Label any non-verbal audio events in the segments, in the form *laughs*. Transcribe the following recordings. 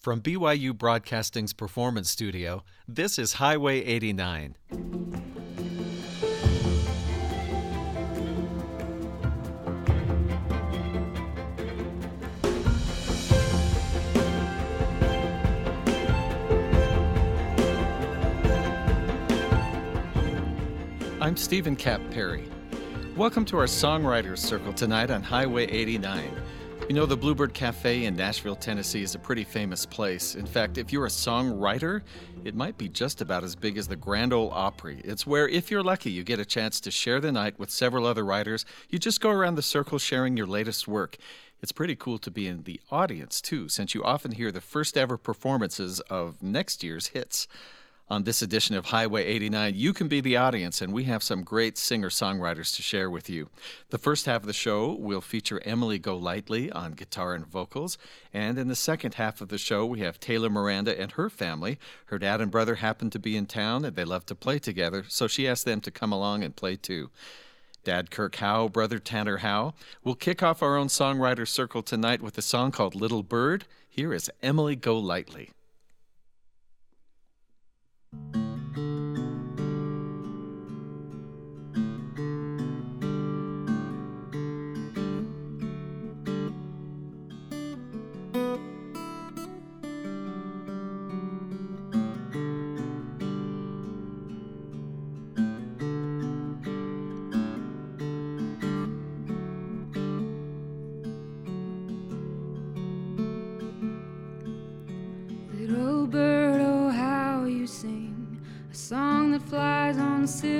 From BYU Broadcasting's Performance Studio, this is Highway 89. I'm Stephen Kapp Perry. Welcome to our Songwriters Circle tonight on Highway 89. You know, the Bluebird Cafe in Nashville, Tennessee is a pretty famous place. In fact, if you're a songwriter, it might be just about as big as the Grand Ole Opry. It's where, if you're lucky, you get a chance to share the night with several other writers. You just go around the circle sharing your latest work. It's pretty cool to be in the audience, too, since you often hear the first ever performances of next year's hits. On this edition of Highway 89, you can be the audience, and we have some great singer songwriters to share with you. The first half of the show will feature Emily Golightly on guitar and vocals, and in the second half of the show, we have Taylor Miranda and her family. Her dad and brother happen to be in town, and they love to play together, so she asked them to come along and play too. Dad Kirk Howe, brother Tanner Howe. We'll kick off our own songwriter circle tonight with a song called Little Bird. Here is Emily Golightly. Little flies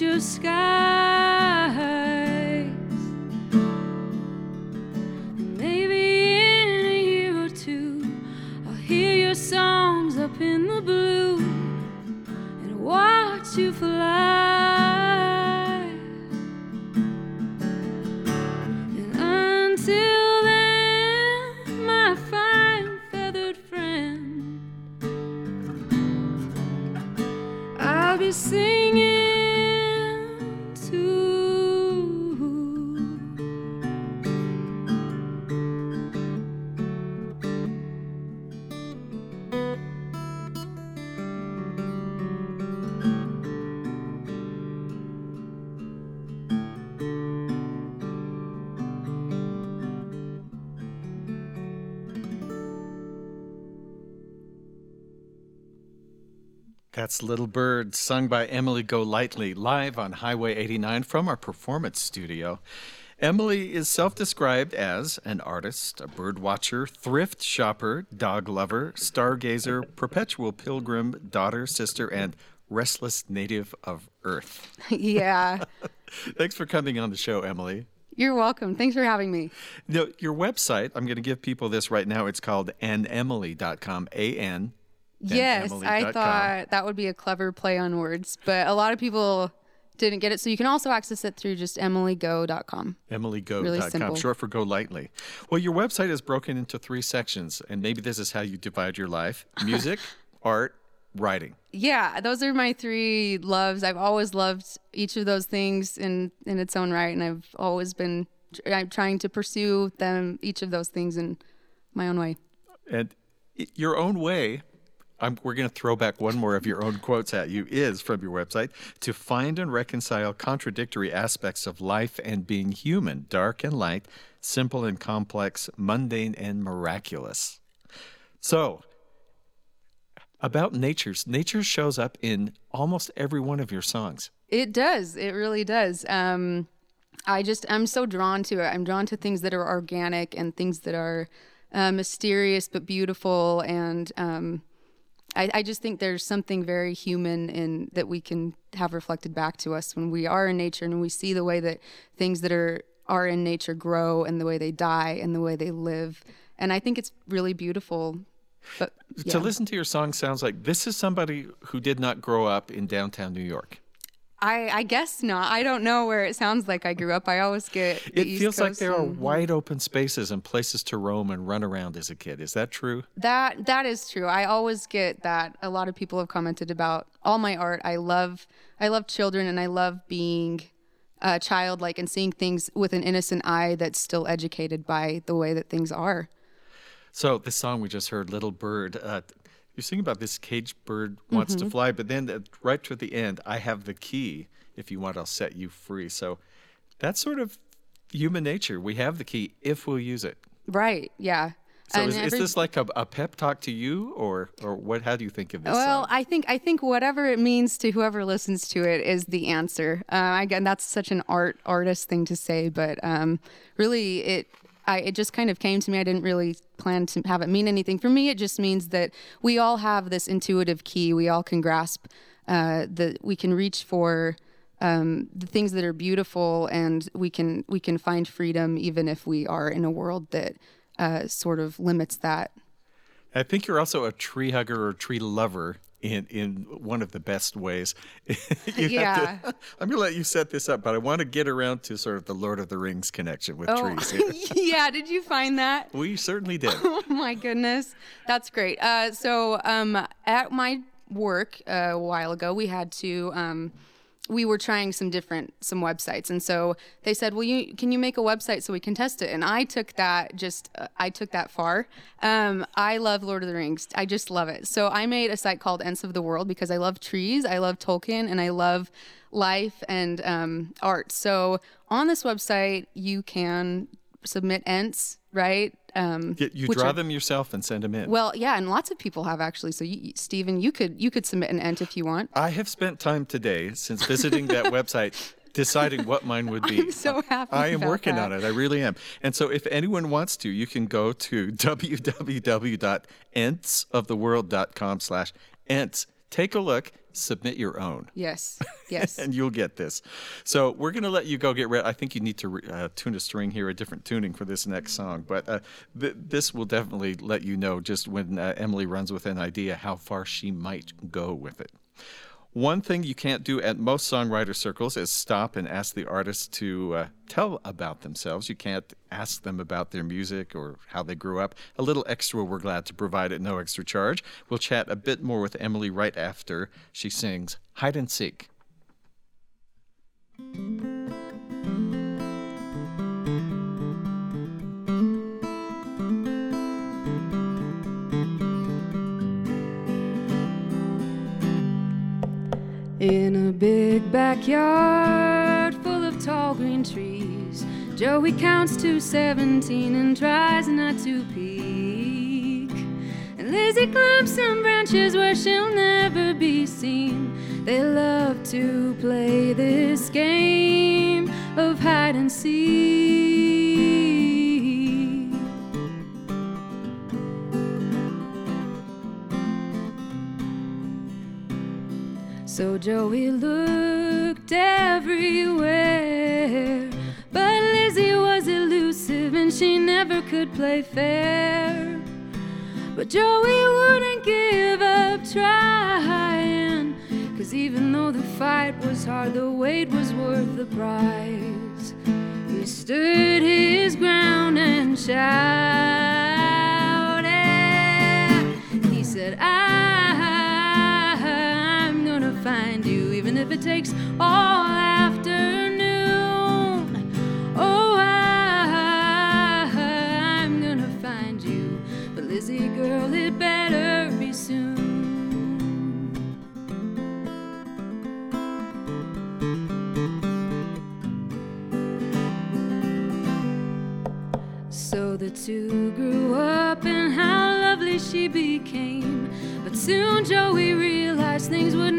your skies. That's Little Bird, sung by Emily Golightly, live on Highway 89 from our performance studio. Emily is self described as an artist, a bird watcher, thrift shopper, dog lover, stargazer, perpetual pilgrim, daughter, sister, and restless native of Earth. *laughs* yeah. *laughs* Thanks for coming on the show, Emily. You're welcome. Thanks for having me. Now, your website, I'm going to give people this right now. It's called anemily.com. A N. Yes, I thought that would be a clever play on words, but a lot of people didn't get it. So you can also access it through just emilygo.com. EmilyGo.com, Really simple. short for Go Lightly. Well, your website is broken into three sections, and maybe this is how you divide your life *laughs* music, art, writing. Yeah, those are my three loves. I've always loved each of those things in in its own right, and I've always been I'm trying to pursue them each of those things in my own way. And your own way, I'm, we're going to throw back one more of your own quotes at you, is from your website to find and reconcile contradictory aspects of life and being human, dark and light, simple and complex, mundane and miraculous. So, about natures, nature shows up in almost every one of your songs. It does. It really does. Um, I just I'm so drawn to it. I'm drawn to things that are organic and things that are uh, mysterious but beautiful. And um, I, I just think there's something very human in that we can have reflected back to us when we are in nature and we see the way that things that are are in nature grow and the way they die and the way they live. And I think it's really beautiful. But yeah. To listen to your song sounds like this is somebody who did not grow up in downtown New York. I, I guess not. I don't know where it sounds like I grew up. I always get the It East feels like Coast there are and- wide open spaces and places to roam and run around as a kid. Is that true? That that is true. I always get that. A lot of people have commented about all my art. I love I love children and I love being uh, childlike and seeing things with an innocent eye that's still educated by the way that things are. So this song we just heard, "Little Bird," uh, you sing about this caged bird wants Mm-hmm. to fly, but then uh, right to the end, I have the key. If you want, I'll set you free. So that's sort of human nature. We have the key if we'll use it. Right. Yeah. So is, is this like a, a pep talk to you, or or what? How do you think of this? Well, song? I think I think whatever it means to whoever listens to it is the answer. Uh, again, that's such an art artist thing to say, but um, really, it I, it just kind of came to me. I didn't really plan to have it mean anything. For me, it just means that we all have this intuitive key. We all can grasp uh, the we can reach for um, the things that are beautiful, and we can we can find freedom even if we are in a world that uh, sort of limits that. I think you're also a tree hugger or tree lover in in one of the best ways. *laughs* You have to- Yeah. *laughs* I'm to let you set this up, but I want to get around to sort of the Lord of the Rings connection with Oh. trees. *laughs* Here. yeah, did you find that? We certainly did. Oh my goodness, that's great. Uh, so um, at my work uh, a while ago, we had to. Um, we were trying some different some websites, and so they said, "Well, you can you make a website so we can test it?" And I took that just uh, I took that far. Um, I love Lord of the Rings. I just love it. So I made a site called Ents of the World because I love trees, I love Tolkien, and I love life and um, art. So on this website, you can submit Ents, right? Um, You, you draw are- them yourself and send them in. well, yeah, and lots of people have actually. So, you, Stephen, you could you could submit an ent if you want. I have spent time today since visiting that *laughs* website deciding what mine would be. I'm so happy. I am working that. on it. I really am. And so, if anyone wants to, you can go to *laughs* www.entsoftheworld.com slash ents. Take a look, submit your own. Yes. *laughs* Yes. and you'll get this. So we're going to let you go get ready. I think you need to uh, tune a string here, a different tuning for this next song. But uh, th- this will definitely let you know just when uh, Emily runs with an idea how far she might go with it. One thing you can't do at most songwriter circles is stop and ask the artist to uh, tell about themselves. You can't ask them about their music or how they grew up. A little extra we're glad to provide at no extra charge. We'll chat a bit more with Emily right after she sings Hide and Seek. In a big backyard full of tall green trees, Joey counts to 17 and tries not to peek. And Lizzie climbs some branches where she'll never be seen. They love to play this game of hide and seek. So Joey looked everywhere. But Lizzie was elusive and she never could play fair. But Joey wouldn't give up trying. Cause even though the fight was hard, the wait was worth the prize. He stood his ground and shouted. He said, I'm it takes all afternoon. Oh, I'm gonna find you. But Lizzie, girl, it better be soon. So the two grew up, and how lovely she became. But soon Joey realized things would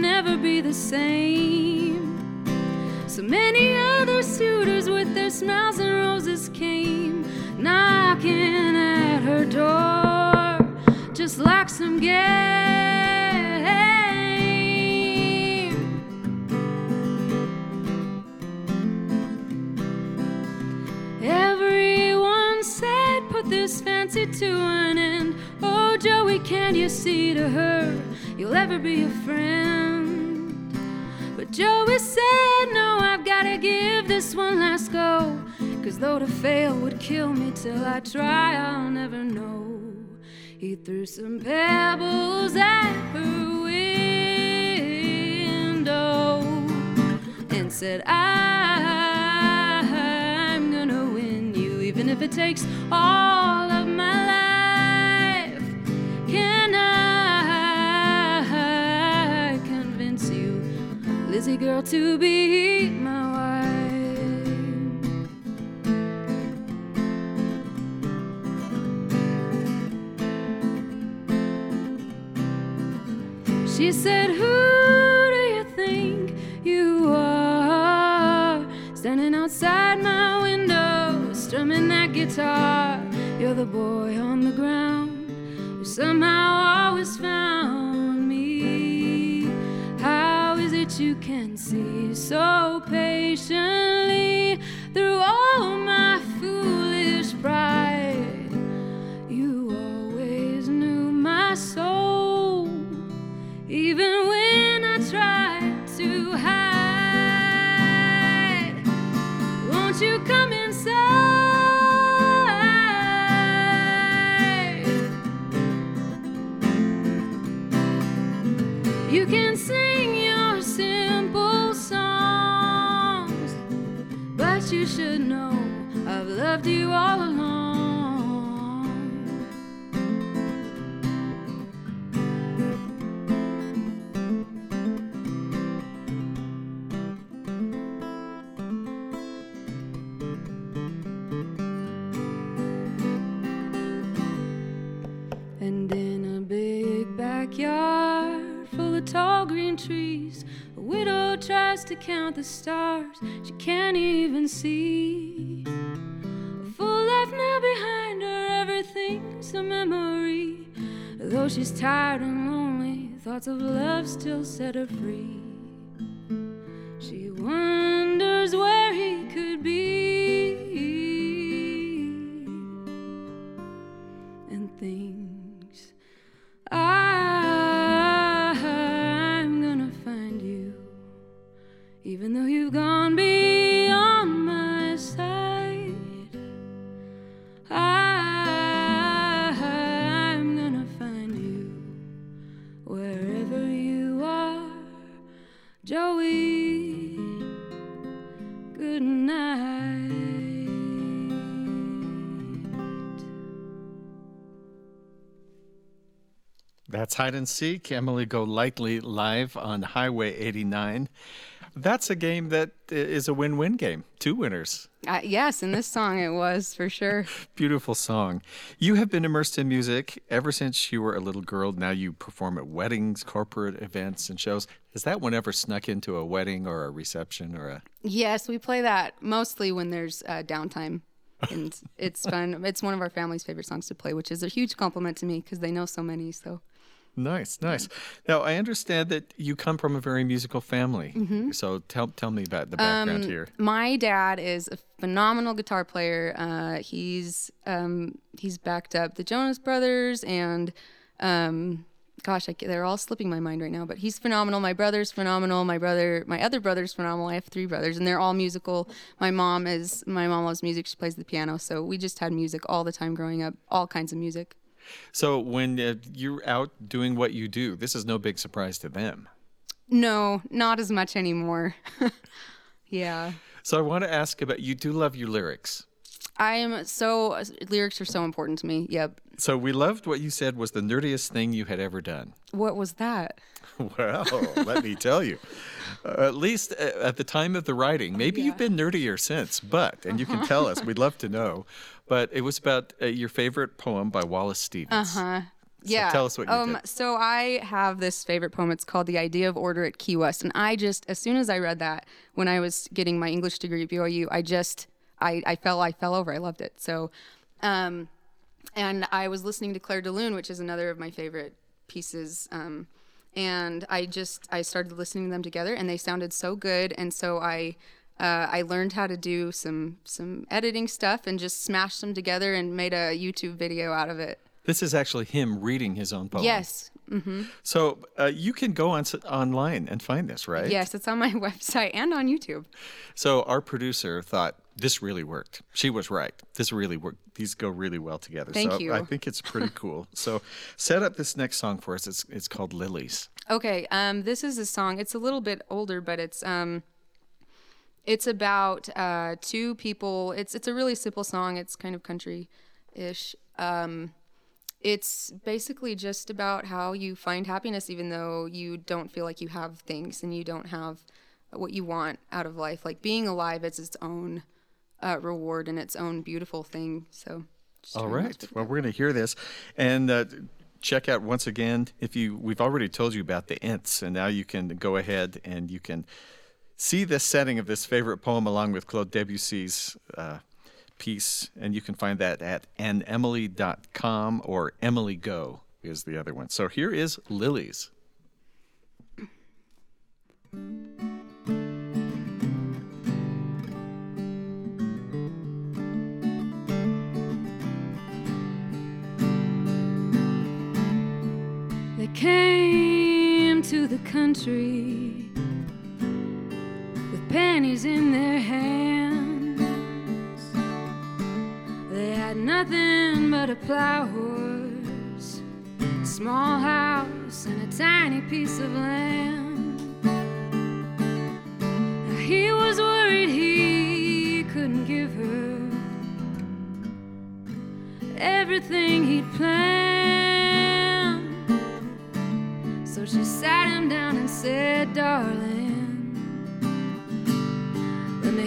be the same. So many other suitors with their smiles and roses came knocking at her door, just like some game. Everyone said, put this fancy to an end. Oh, Joey, can't you see to her you'll ever be a friend? Cause though to fail would kill me till I try, I'll never know. He threw some pebbles at her window and said, I'm gonna win you, even if it takes all of my life. Can I convince you, Lizzie girl, to be She said, Who do you think you are? Standing outside my window, strumming that guitar. You're the boy on the ground who somehow always found me. How is it you can see so patiently the stars she can't even see. A full life now behind her, everything's a memory. Though she's tired and lonely, thoughts of love still set her free. She wonders where he could be and thinks, even though you've gone beyond my sight. I'm gonna find you wherever you are, Joey. Good night. That's Hide and Seek, Emily Golightly live on Highway 89. That's a game that is a win win game. Two winners. Uh, yes, in this song it was for sure. *laughs* Beautiful song. You have been immersed in music ever since you were a little girl. Now you perform at weddings, corporate events, and shows. Has that one ever snuck into a wedding or a reception or a. Yes, we play that mostly when there's uh, downtime. And it's fun. It's one of our family's favorite songs to play, which is a huge compliment to me because they know so many. So Nice, nice. Now I understand that you come from a very musical family. Mm-hmm. So tell tell me about the background Um, here. my dad is a phenomenal guitar player. Uh, he's um, he's backed up the Jonas Brothers and um, gosh, I, they're all slipping my mind right now. But he's phenomenal. My brother's phenomenal. My brother, my other brother's phenomenal. I have three brothers, and they're all musical. My mom is my mom loves music. She plays the piano, so we just had music all the time growing up. All kinds of music. So when uh, you're out doing what you do, this is no big surprise to them. No, not as much anymore. *laughs* yeah. So I want to ask about you do love your lyrics. I am so lyrics are so important to me. Yep. So we loved what you said was the nerdiest thing you had ever done. What was that? *laughs* Well, let me tell you. Uh, at least uh, at the time of the writing, maybe you've been nerdier since, but, and you can tell us, *laughs* we'd love to know. But it was about uh, your favorite poem by Wallace Stevens. Uh-huh. Yeah. tell us what you um, did. So I have this favorite poem. It's called "The Idea of Order at Key West," and I just, as soon as I read that, when I was getting my English degree at BYU, I just, I, I fell, I fell over. I loved it. So, um, and I was listening to Clair de Lune, which is another of my favorite pieces. Um, and I just, I started listening to them together, and they sounded so good. And so I, uh, I learned how to do some some editing stuff and just smashed them together and made a YouTube video out of it. This is actually him reading his own poem. Yes. So uh, you can go on s- online and find this, right? Yes, it's on my *laughs* website and on YouTube. So our producer thought this really worked. She was right. This really worked. These go really well together. Thank so you. I think it's pretty *laughs* cool. so set up this next song for us. It's it's called Lilies. Okay, um, this is a song. It's a little bit older, but it's um, it's about uh, two people. It's it's a really simple song. It's kind of country-ish. Um, it's basically just about how you find happiness, even though you don't feel like you have things and you don't have what you want out of life. Like being alive is its own uh, reward and its own beautiful thing. So. All right. All trying not right. to Well, we're going to hear this and uh, check out once again. If you, we've already told you about the ents, and now you can go ahead and you can see this setting of this favorite poem along with Claude Debussy's uh, piece, and you can find that at anemily.com or Emily Go is the other one. So here is Lilies. They came to the country in their hands. They had nothing but a plow horse, a small house, and a tiny piece of land. Now he was worried he couldn't give her everything he'd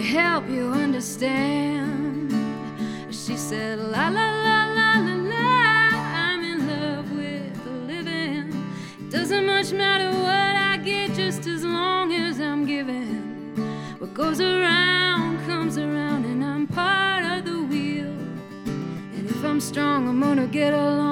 help you understand. She said, La la la la la la, I'm in love with the living. Doesn't much matter what I get, just as long as I'm giving. What goes around comes around, and I'm part of the wheel. And if I'm strong, I'm gonna get along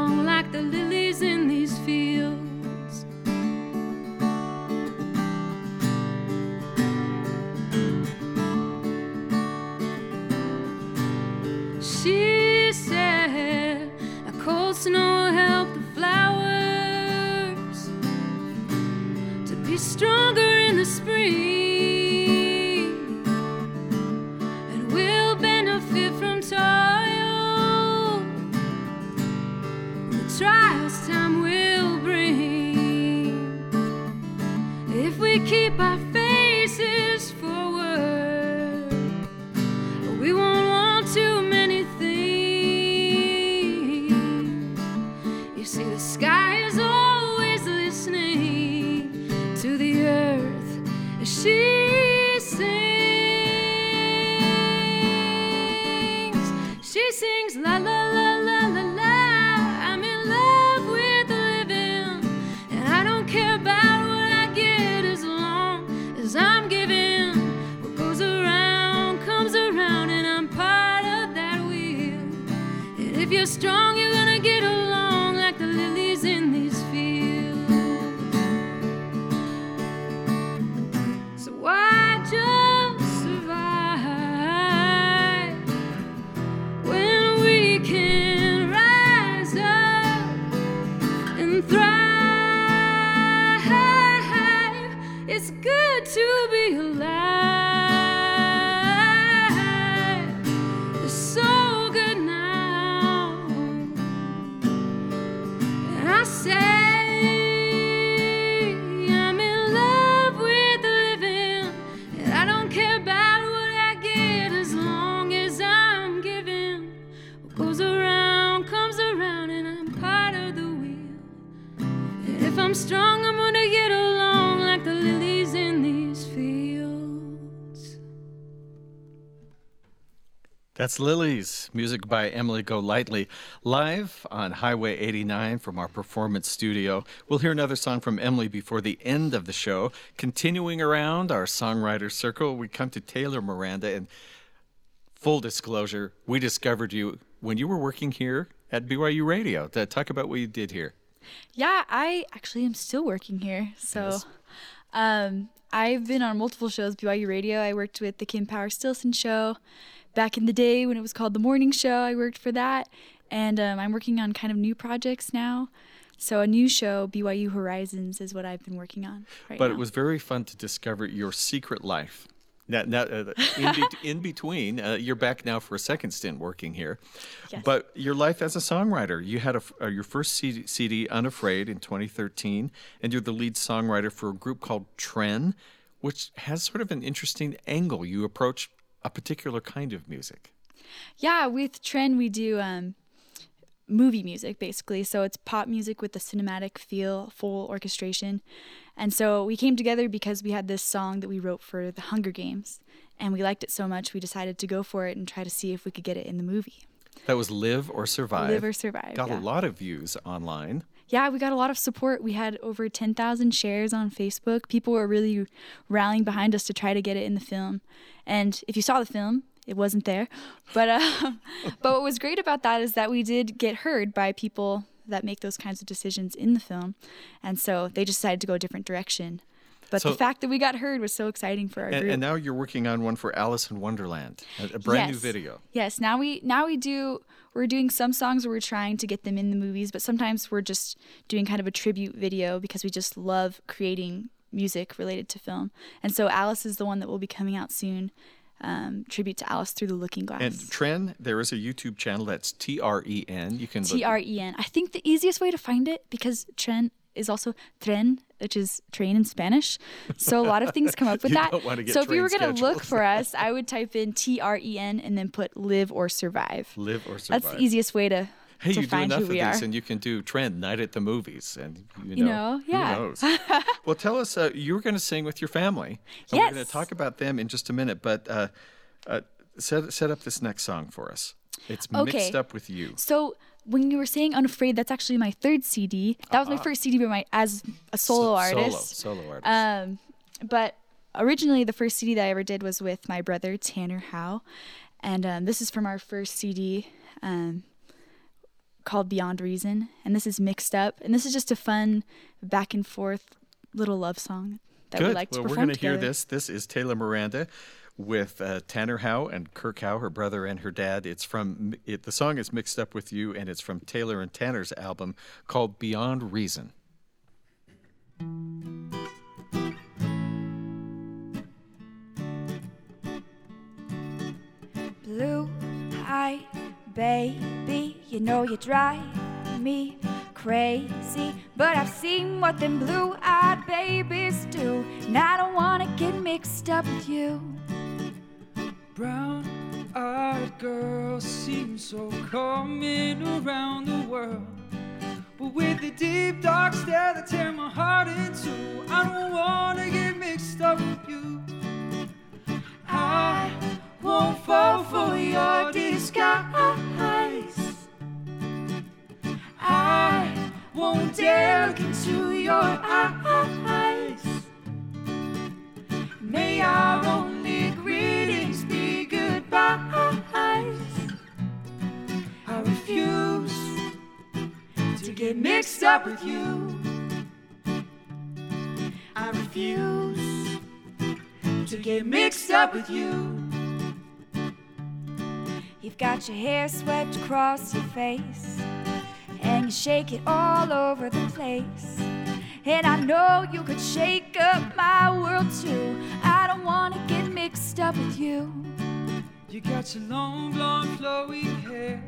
That's Lilies, music by Emily Golightly, live on Highway 89 from our performance studio. We'll hear another song from Emily before the end of the show. Continuing around our songwriter circle, we come to Taylor Miranda. And full disclosure, we discovered you when you were working here at BYU Radio. To talk about what you did here. Yeah, I actually am still working here. So Yes. um, I've been on multiple shows, BYU Radio. I worked with the Kim Power Stilson show back in the day when it was called The Morning Show. I worked for that. And um, I'm working on kind of new projects now. So a new show, BYU Horizons, is what I've been working on right But now. it was very fun to discover your secret life. Now, now uh, in, be- in between, uh, you're back now for a second stint working here. Yes. But your life as a songwriter, you had a uh, your first CD, CD, Unafraid, in 2013, and you're the lead songwriter for a group called Tren, which has sort of an interesting angle. You approach a particular kind of music. Yeah, with Tren we do um, movie music basically. So it's pop music with a cinematic feel, full orchestration. And so we came together because we had this song that we wrote for the Hunger Games, and we liked it so much we decided to go for it and try to see if we could get it in the movie. That was Live or Survive. Live or Survive. Got yeah. a lot of views online. Yeah, we got a lot of support. We had over 10,000 shares on Facebook. People were really rallying behind us to try to get it in the film. And if you saw the film, it wasn't there. But uh, *laughs* but what was great about that is that we did get heard by people that make those kinds of decisions in the film. And so they decided to go a different direction. But So- the fact that we got heard was so exciting for our And, group. and now you're working on one for Alice in Wonderland, a, brand new Yes. video. Yes, now we now we do we're doing some songs where we're trying to get them in the movies, but sometimes we're just doing kind of a tribute video because we just love creating music related to film. And so Alice is the one that will be coming out soon. Um, tribute to Alice through the Looking Glass. And Tren, there is a YouTube channel that's T R E N. You can look- T R E N. I think the easiest way to find it because Tren is also tren, which is train in Spanish. So a lot of things come up *laughs* with that. don't wanna get so if you were gonna look for us, I would type in *laughs* T R E N and then put live or survive. live or survive. That's the easiest way to, Hey, to you do enough of these, are. and you can do Trend Night at the Movies, and you know, You know, yeah. who knows? *laughs* well, tell us. Uh, you were going to sing with your family, and we're going to talk about them in just a minute. But uh, uh, set set up this next song for us. It's Okay. mixed up with you. So when you were saying unafraid, that's actually my third CD. That was my first CD, but my as a solo. So- artist. Solo, solo artist. Um, but originally, the first CD that I ever did was with my brother Tanner Howe, and um, this is from our first CD um, called Beyond Reason, and this is mixed up, and this is just a fun back and forth little love song that Good. we like to well, we're going to hear this. This is Taylor Miranda with uh, Tanner Howe and Kirk Howe, her brother and her dad. It's from it, the song is mixed up with you, and it's from Taylor and Tanner's album called Beyond Reason. blue eyed baby. You know you drive me crazy, but I've seen what them blue eyed babies do, and I don't wanna get mixed up with you. Brown eyed girl seems so coming around the world. But with the deep dark stare that tear my heart in two, I don't wanna get mixed up with you. I won't fall for your disguise. I won't dare look into your eyes. Get mixed up with you. I refuse to get mixed up with you. You've got your hair swept across your face, and you shake it all over the place. And I know you could shake up my world too. I don't wanna get mixed up with you. You got your long blonde flowing hair,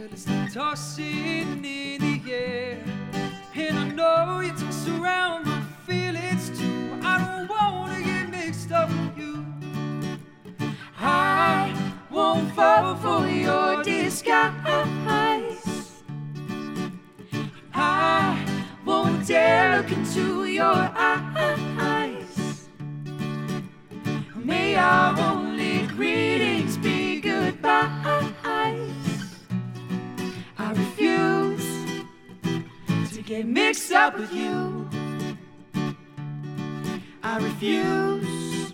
like tossing in the air. And I know you toss around my feelings too. I don't wanna get mixed up with you. I won't fall for your disguise. I won't dare look into your eyes. May our only greetings be goodbyes. Get mixed up with you. I refuse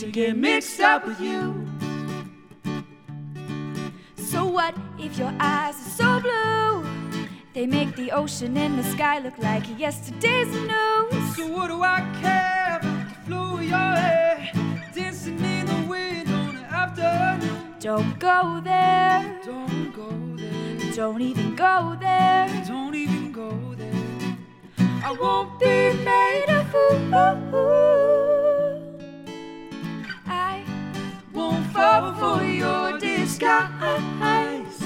to get mixed up with you. So what if your eyes are so blue? They make the ocean and the sky look like yesterday's news. So what do I care about the flow of your hair? Dancing in the wind on an afternoon. Don't go there. Don't go there. Don't even go there. Don't even go there. I won't be made a fool. I Won't fall for your disguise.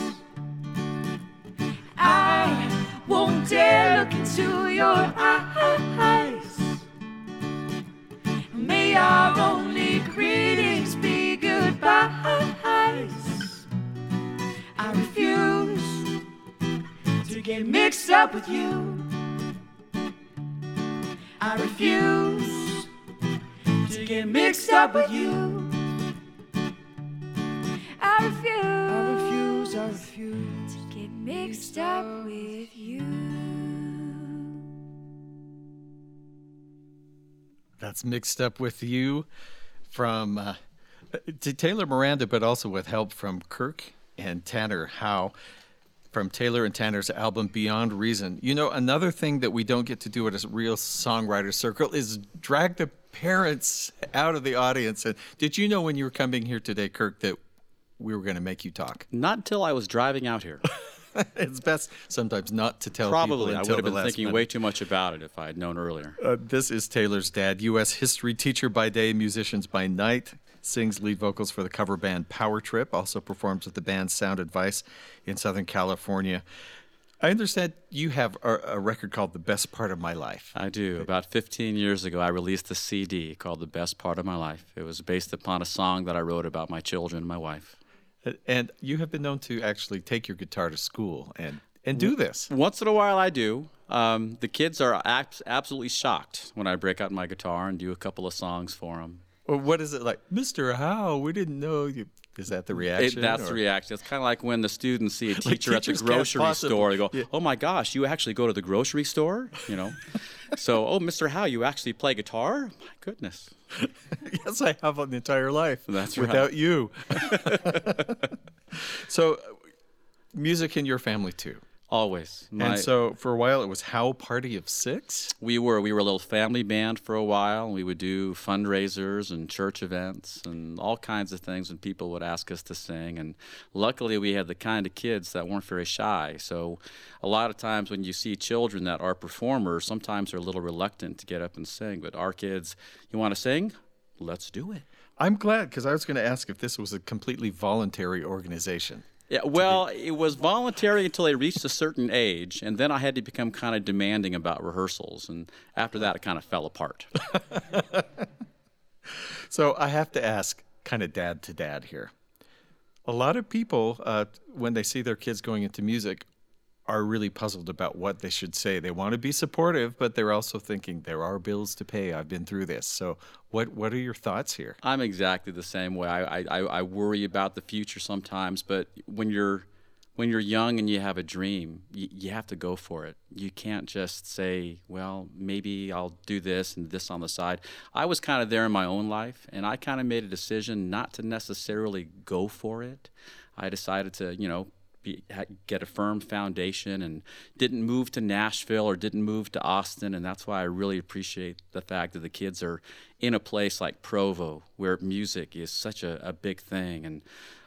I won't dare look into your eyes. May our only greetings be goodbyes. I refuse to get mixed up with you. I refuse to get mixed up with you. I refuse, I refuse, I refuse. to get mixed up with you. That's mixed up with you from uh, to Taylor Miranda, but also with help from Kirk and Tanner Howe from Taylor and Tanner's album Beyond Reason. You know, another thing that we don't get to do at a real songwriter circle is drag the parents *laughs* out of the audience. And did you know when you were coming here today, Kirk, that we were going to make you talk? Not until I was driving out here. *laughs* it's best sometimes not to tell people Probably. I would have been thinking minute. way too much about it if I had known earlier. Uh, this is Taylor's dad, U.S. history teacher by day, musicians by night. Sings lead vocals for the cover band Power Trip. Also performs with the band Sound Advice in Southern California. I understand you have a, a record called "The Best Part of My Life." I do. About 15 years ago, I released a CD called The Best Part of My Life. It was based upon a song that I wrote about my children and my wife. And you have been known to actually take your guitar to school and and do this. Once in a while, I do. Um, the kids are abs- absolutely shocked when I break out my guitar and do a couple of songs for them. Or what is it like, Mister Howe? We didn't know you. Is that the reaction? It, that's or- the reaction. It's kind of like when the students see a teacher at the grocery store. They go, yeah. "Oh my gosh, you actually go to the grocery store?" You know. *laughs* so, oh, Mr. Howe, you actually play guitar? My goodness. *laughs* yes, I have an entire life. That's right. without you. *laughs* so, music in your family too. Always. My- and so, for a while, it was Howe Party of Six. we were we were a little family band for a while. We would do fundraisers and church events and all kinds of things, and people would ask us to sing. And luckily, we had the kind of kids that weren't very shy. So, a lot of times when you see children that are performers, sometimes they're a little reluctant to get up and sing. But our kids, you want to sing? Let's do it. I'm glad because I was going to ask if this was a completely voluntary organization. Yeah, well, it was voluntary until they reached a certain age, and then I had to become kind of demanding about rehearsals, and after that, it kind of fell apart. *laughs* So I have to ask, kind of dad to dad here. A lot of people, uh, when they see their kids going into music, are really puzzled about what they should say. They want to be supportive, but they're also thinking there are bills to pay. I've been through this. So, what what are your thoughts here? I'm exactly the same way. I, I, I worry about the future sometimes, but when you're when you're young and you have a dream, you, you have to go for it. You can't just say, well, maybe I'll do this and this on the side. I was kind of there in my own life, and I kind of made a decision not to necessarily go for it. I decided to, you know, be, get a firm foundation and didn't move to Nashville or didn't move to Austin. And that's why I really appreciate the fact that the kids are in a place like Provo where music is such a, a big thing. And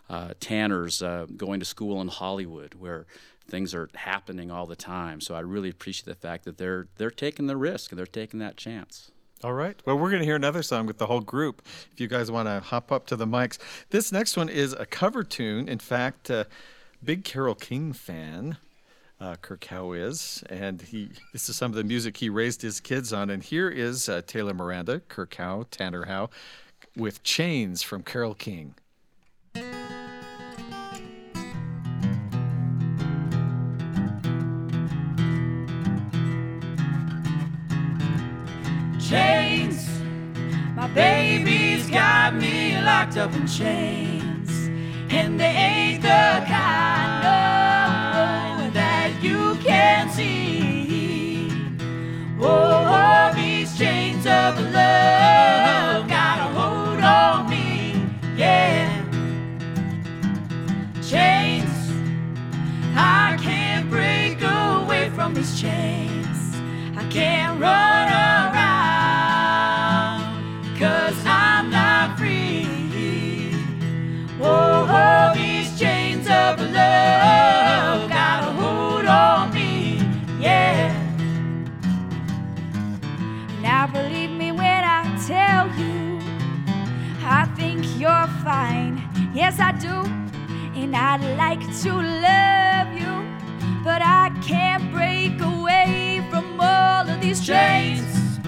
uh, Tanner's uh, going to school in Hollywood where things are happening all the time. So I really appreciate the fact that they're they're taking the risk and they're taking that chance. All right. Well, we're going to hear another song with the whole group. If you guys want to hop up to the mics, this next one is a cover tune. In fact, uh, big Carole King fan. Uh, Kirk Howe is, and he. This is some of the music he raised his kids on. And here is uh, Taylor Miranda, Kirk Howe, Tanner Howe, with "Chains" from Carole King. chains. My baby's got me locked up in chains, and they ain't the kind no, oh, that you can see. Oh, these chains of love got a hold on me, yeah. Chains, I can't break away from these chains. I can't run around, Yes, I do. And I'd like to love you, but I can't break away from all of these chains.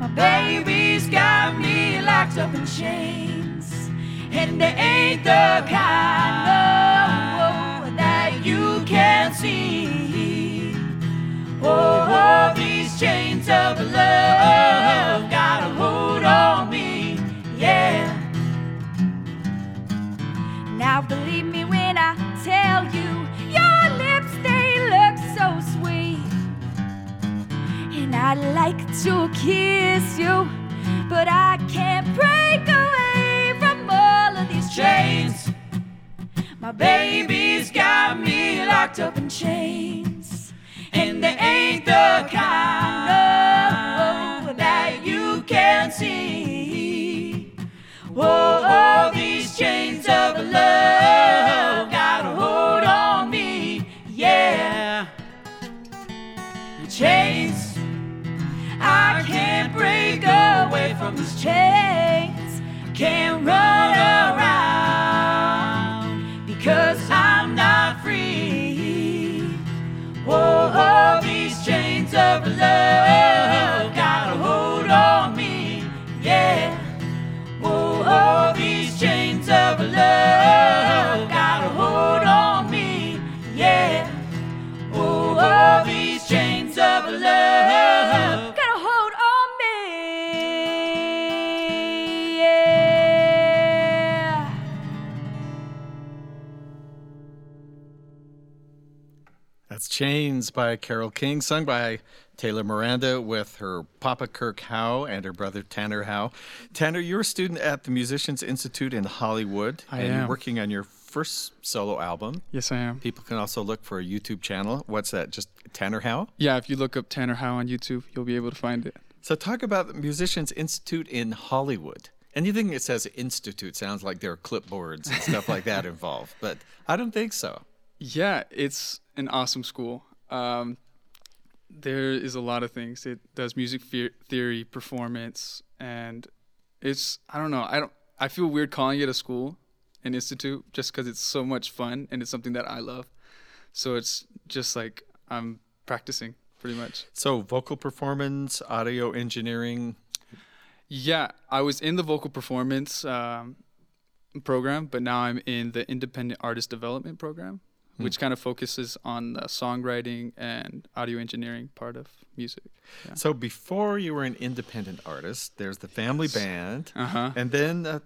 My baby's got me locked up in chains, and they ain't the kind no, that you can see. Oh, these chains of love I'd like to kiss you, but I can't break away from all of these chains. My baby's got me locked up in chains, and they ain't the kind no, that you can see. Oh, these chains of love from these chains. Can't run around because I'm not free. Whoa, oh, these chains of love got a hold on me, yeah. Whoa, oh, these chains of love "Chains" by Carole King, sung by Taylor Miranda with her Papa Kirk Howe and her brother Tanner Howe. Tanner, you're a student at the Musicians Institute in Hollywood. I and am. you're working on your first solo album. Yes, I am. People can also look for a YouTube channel. What's that? Just Tanner Howe? Yeah, if you look up Tanner Howe on YouTube, you'll be able to find it. So talk about the Musicians Institute in Hollywood. Anything that says institute sounds like there are clipboards and stuff like that *laughs* involved, but I don't think so. Yeah, it's an awesome school. Um, there is a lot of things. It does music theory, performance, and it's I don't know. I don't. I feel weird calling it a school, an institute, just because it's so much fun and it's something that I love. So it's just like I'm practicing pretty much. So vocal performance, audio engineering. Yeah, I was in the vocal performance um, program, but now I'm in the independent artist development program, which kind of focuses on the songwriting and audio engineering part of music. Yeah. So before you were an independent artist, there's the family band, Uh-huh. and then uh,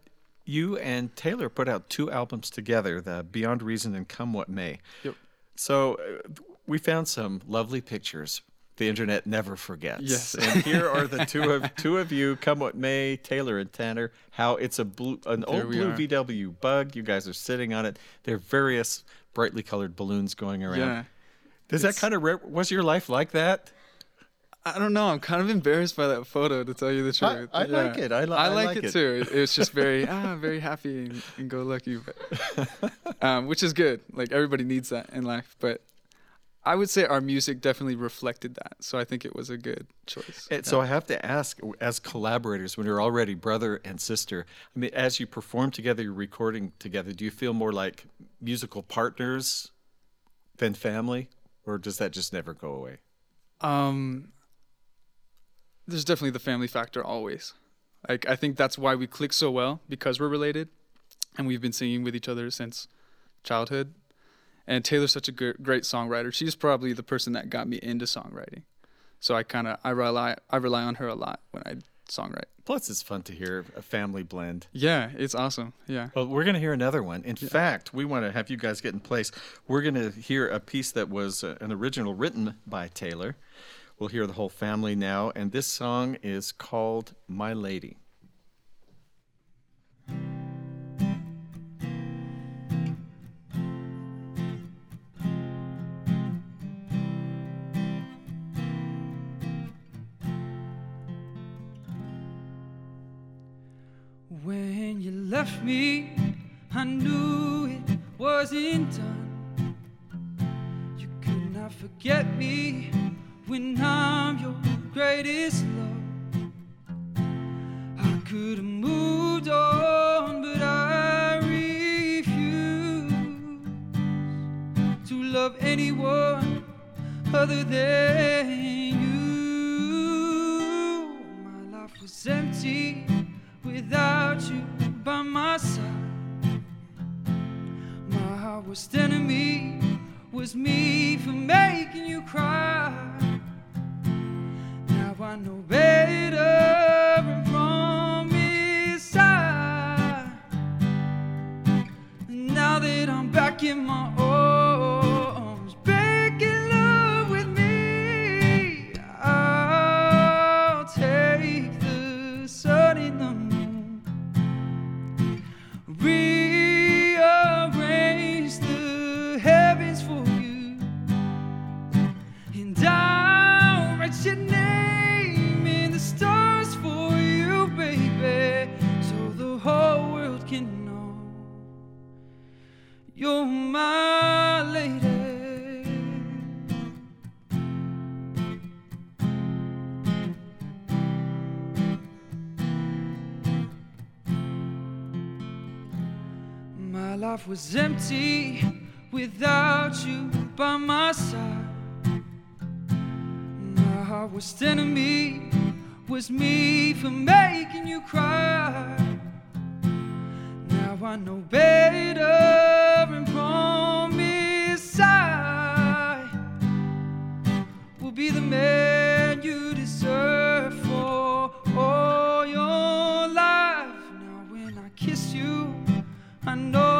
you and Taylor put out two albums together, the Beyond Reason and Come What May. Yep. So uh, we found some lovely pictures. The internet never forgets. Yes. and here are the two of *laughs* two of you, Come What May, Taylor and Tanner. How it's a blue, an There old blue are. VW bug. You guys are sitting on it. There are various brightly colored balloons going around. Yeah. Does that kind of re- was your life like that? I don't know. I'm kind of embarrassed by that photo, to tell you the I- truth. I like it. I li- I like, like it, it. too. It, it was just very, *laughs* ah, very happy and, and go lucky, but, um, which is good. Like everybody needs that in life. But I would say our music definitely reflected that. So I think it was a good choice. And so I have to ask, as collaborators, when you're already brother and sister, I mean, as you perform together, you're recording together, do you feel more like musical partners than family, or does that just never go away? Um, there's definitely the family factor always. Like I think that's why we click so well because we're related, and we've been singing with each other since childhood. And Taylor's such a great songwriter. She's probably the person that got me into songwriting. So I kind of I rely I rely on her a lot when I songwrite. Plus, it's fun to hear a family blend. Yeah, it's awesome. Yeah. Well, we're going to hear another one. In fact, we want to have you guys get in place. We're going to hear a piece that was uh, an original written by Taylor. We'll hear the whole family now, and this song is called My Lady. Left me, I knew it wasn't done. You could not forget me when I'm your greatest love. I could have moved on, but I refuse to love anyone other than you. My life was empty without you by my side. My worst enemy was me for making you cry. Now I know better and promise I. Now that I'm back in my life was empty without you by my side. My worst enemy was me for making you cry. Now I know better and promise I will be the man you deserve for all your life. Now when I kiss you, I know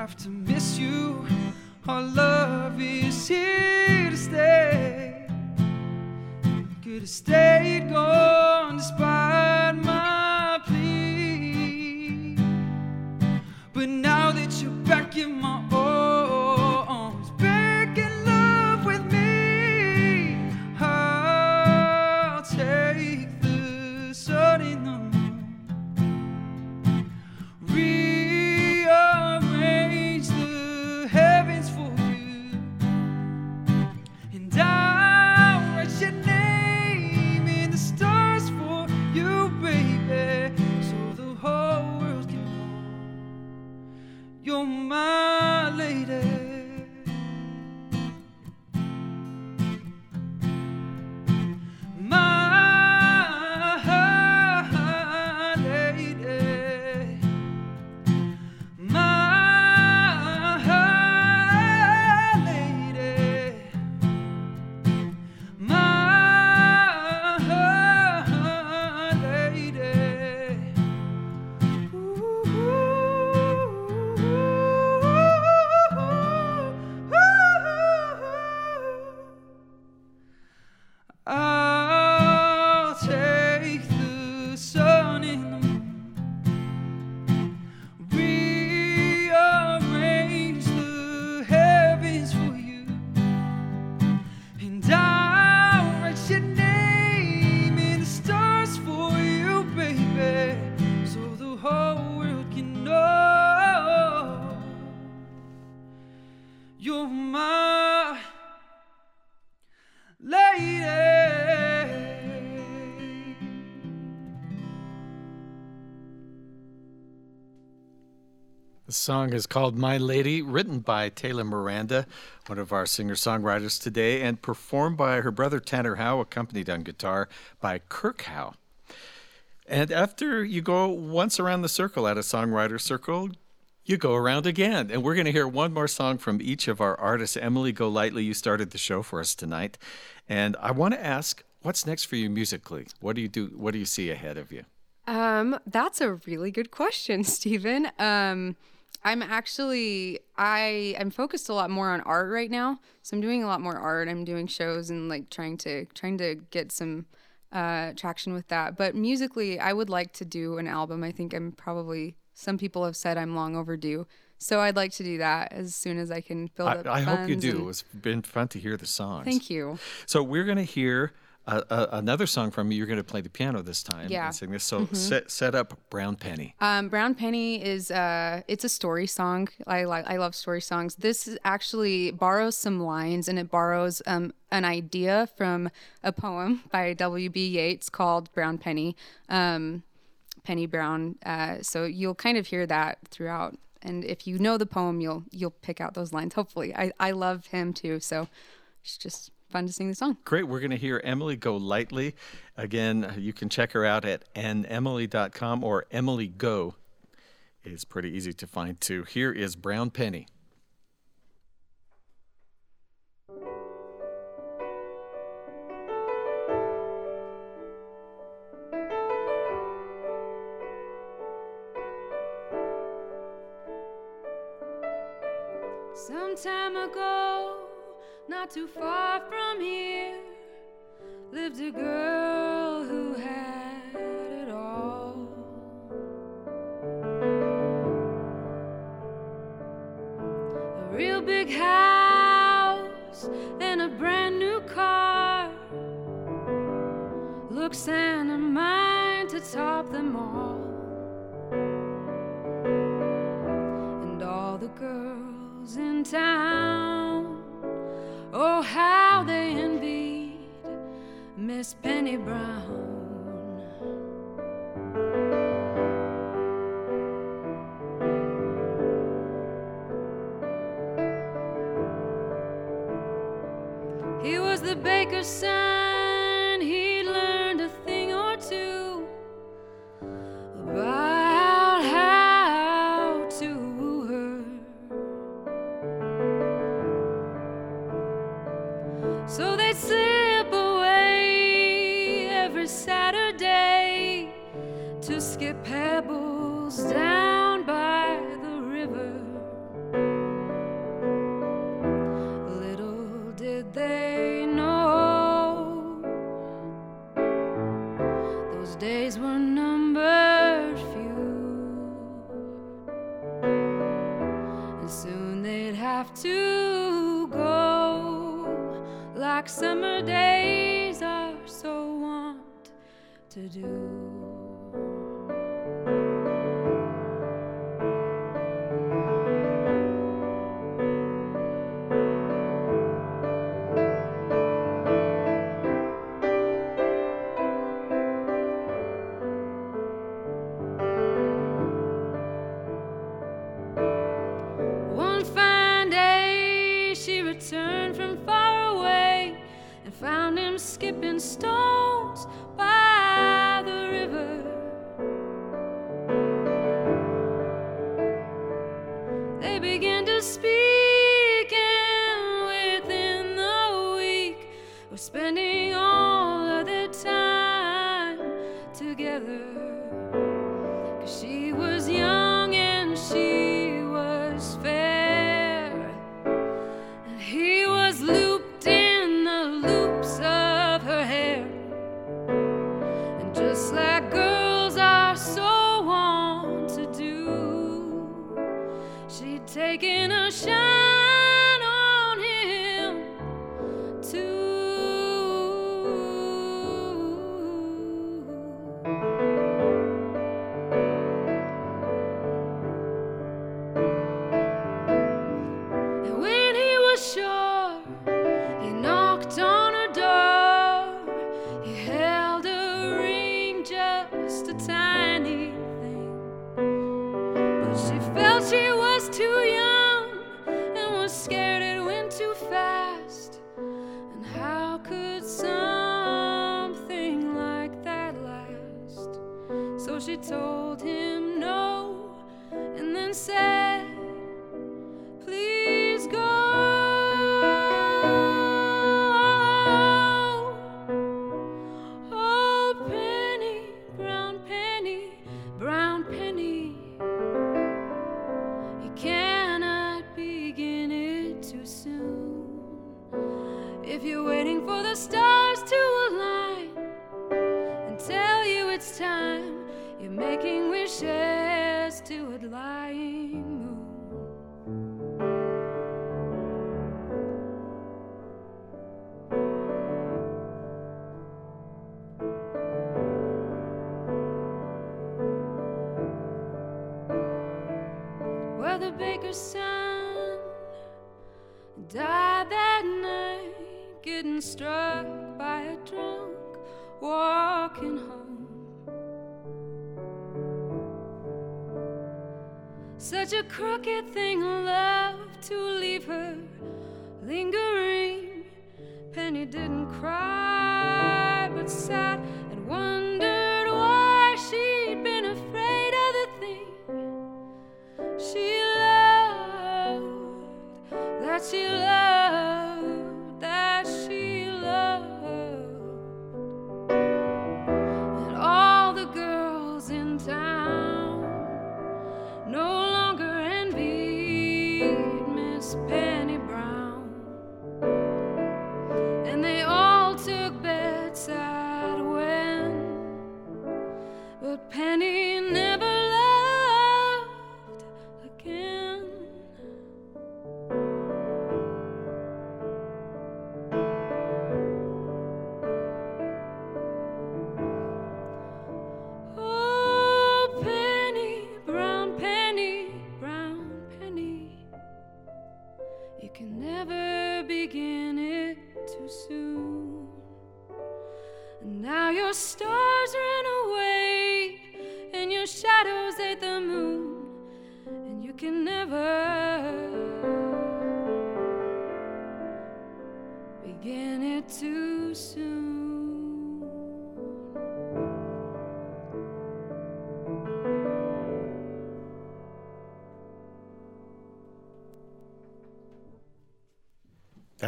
have to miss you Our love is here to stay. Could have stayed gone despite The song is called My Lady, written by Taylor Miranda, one of our singer songwriters today, and performed by her brother Tanner Howe, accompanied on guitar by Kirk Howe. And after you go once around the circle at a songwriter circle, you go around again. And we're going to hear one more song from each of our artists. Emily Golightly, you started the show for us tonight. And I want to ask, what's next for you musically? What do you do? What do you see ahead of you? Um, that's a really good question, *laughs* Stephen. Um, I'm actually I I'm focused a lot more on art right now. So I'm doing a lot more art. I'm doing shows and like trying to trying to get some uh, traction with that. But musically, I would like to do an album. I think I'm probably some people have said I'm long overdue. So I'd like to do that as soon as I can build I, up. I hope you do. and- It's been fun to hear the songs. Thank you. So we're going to hear uh, uh, another song from you. You're going to play the piano this time Yeah. Mm-hmm. and sing this. So set, set up Brown Penny. Um, Brown Penny is uh, it's a story song. I like I love story songs. This is actually borrows some lines and it borrows um, an idea from a poem *laughs* by W.B. Yeats called Brown Penny, um, Penny Brown. Uh, so you'll kind of hear that throughout. And if you know the poem, you'll you'll pick out those lines. Hopefully, I I love him too. So it's just fun to sing the song. Great. We're going to hear Emily Golightly. Again, you can check her out at anemily.com or Emily Go is pretty easy to find too. Here is Brown Penny. Some time ago, not too far from here, lived a girl who had it all. A real big house and a brand new car. Looks and a mind to top them all. and all the girls in town. Oh, how they envied Miss Penny Brown. He was the baker's son, Those days were numbered few, and soon they'd have to go, like summer days are so wont to do.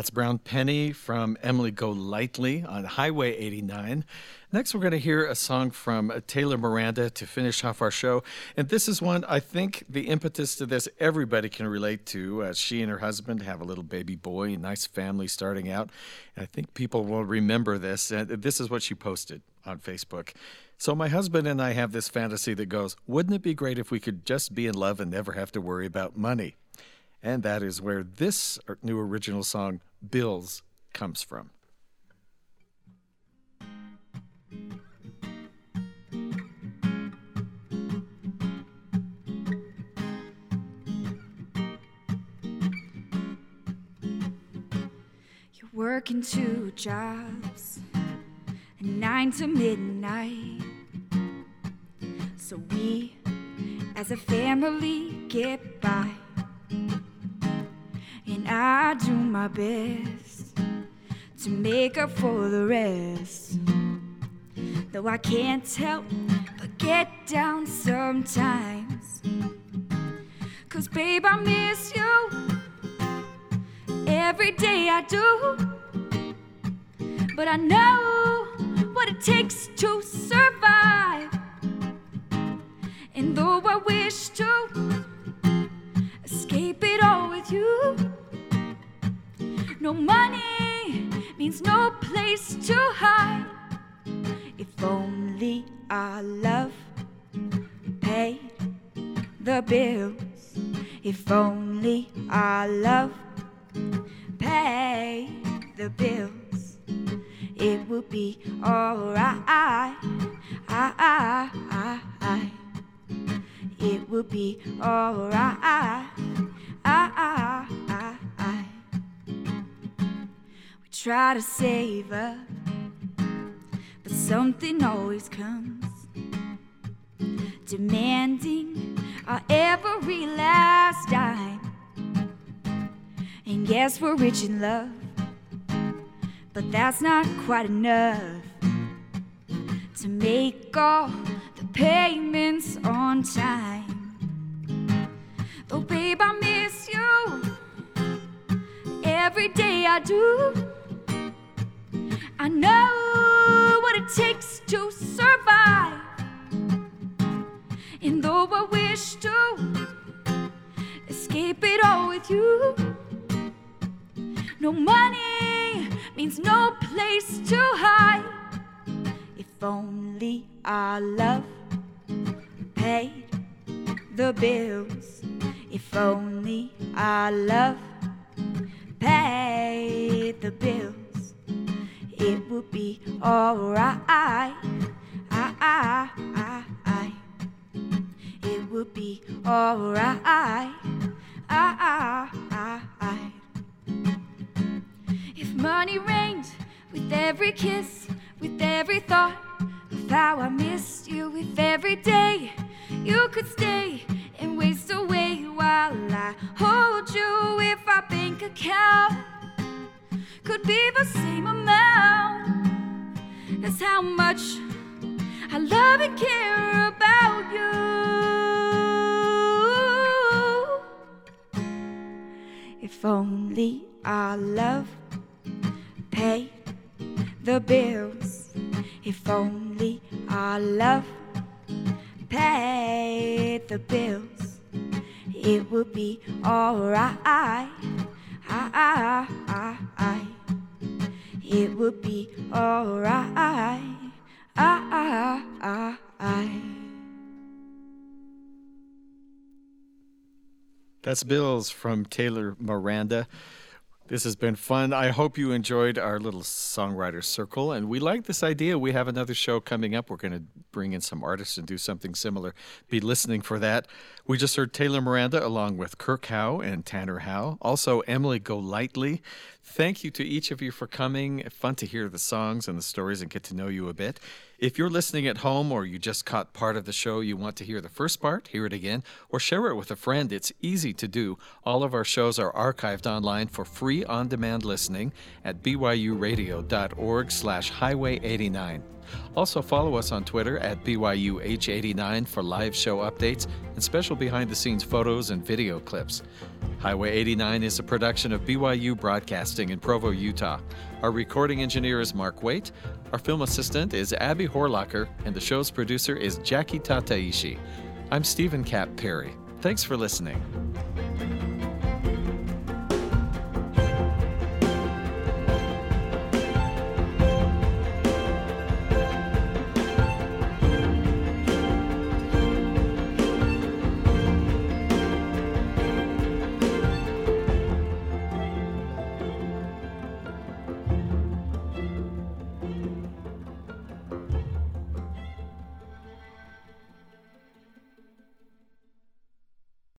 That's Brown Penny from Emily Golightly on Highway 89. Next, we're going to hear a song from uh, Taylor Miranda to finish off our show. And this is one I think the impetus to this everybody can relate to. Uh, she and her husband have a little baby boy, a nice family starting out. And I think people will remember this. And this is what she posted on Facebook. So, my husband and I have this fantasy that goes, wouldn't it be great if we could just be in love and never have to worry about money? And that is where this new original song, Bills, comes from. You're working two jobs, nine to midnight. So we, as a family, get by. I do my best to make up for the rest. Though I can't help but get down sometimes. Cause, babe, I miss you. Every day I do. But I know what it takes to survive. And though I wish to escape it all with you, no money means no place to hide. If only our love paid the bills. If only our love pay the bills, it would be alright. I, I, I, it would be alright. I, I, I, we try to save up, but something always comes demanding our every last dime. And yes, we're rich in love, but that's not quite enough to make all the payments on time. Though, babe, I miss you every day I do. I know what it takes to survive. And though I wish to escape it all with you, no money means no place to hide. If only our love paid the bills. If only our love paid the bills, it would be alright. I, I, I, I, it would be alright. I, I, I, if money reigned with every kiss, with every thought of how I missed you, if every day you could stay and waste away while I hold you, if our bank account could be the same amount as how much I love and care about you. If only our love paid the bills. If only our love paid the bills, it would be alright. I, I, I, it would be alright. That's Bills from Taylor Miranda. This has been fun. I hope you enjoyed our little songwriter circle. And we like this idea. We have another show coming up. We're going to bring in some artists and do something similar. Be listening for that. We just heard Taylor Miranda along with Kirk Howe and Tanner Howe. Also, Emily Golightly. Thank you to each of you for coming. Fun to hear the songs and the stories and get to know you a bit. If you're listening at home or you just caught part of the show, you want to hear the first part, hear it again, or share it with a friend, it's easy to do. All of our shows are archived online for free on-demand listening at byuradio.org slash highway 89. Also, follow us on Twitter at BYUH89 for live show updates and special behind the scenes photos and video clips. Highway 89 is a production of BYU Broadcasting in Provo, Utah. Our recording engineer is Mark Waite, our film assistant is Abby Horlocker, and the show's producer is Jackie Tataishi. I'm Stephen Kapp Perry. Thanks for listening.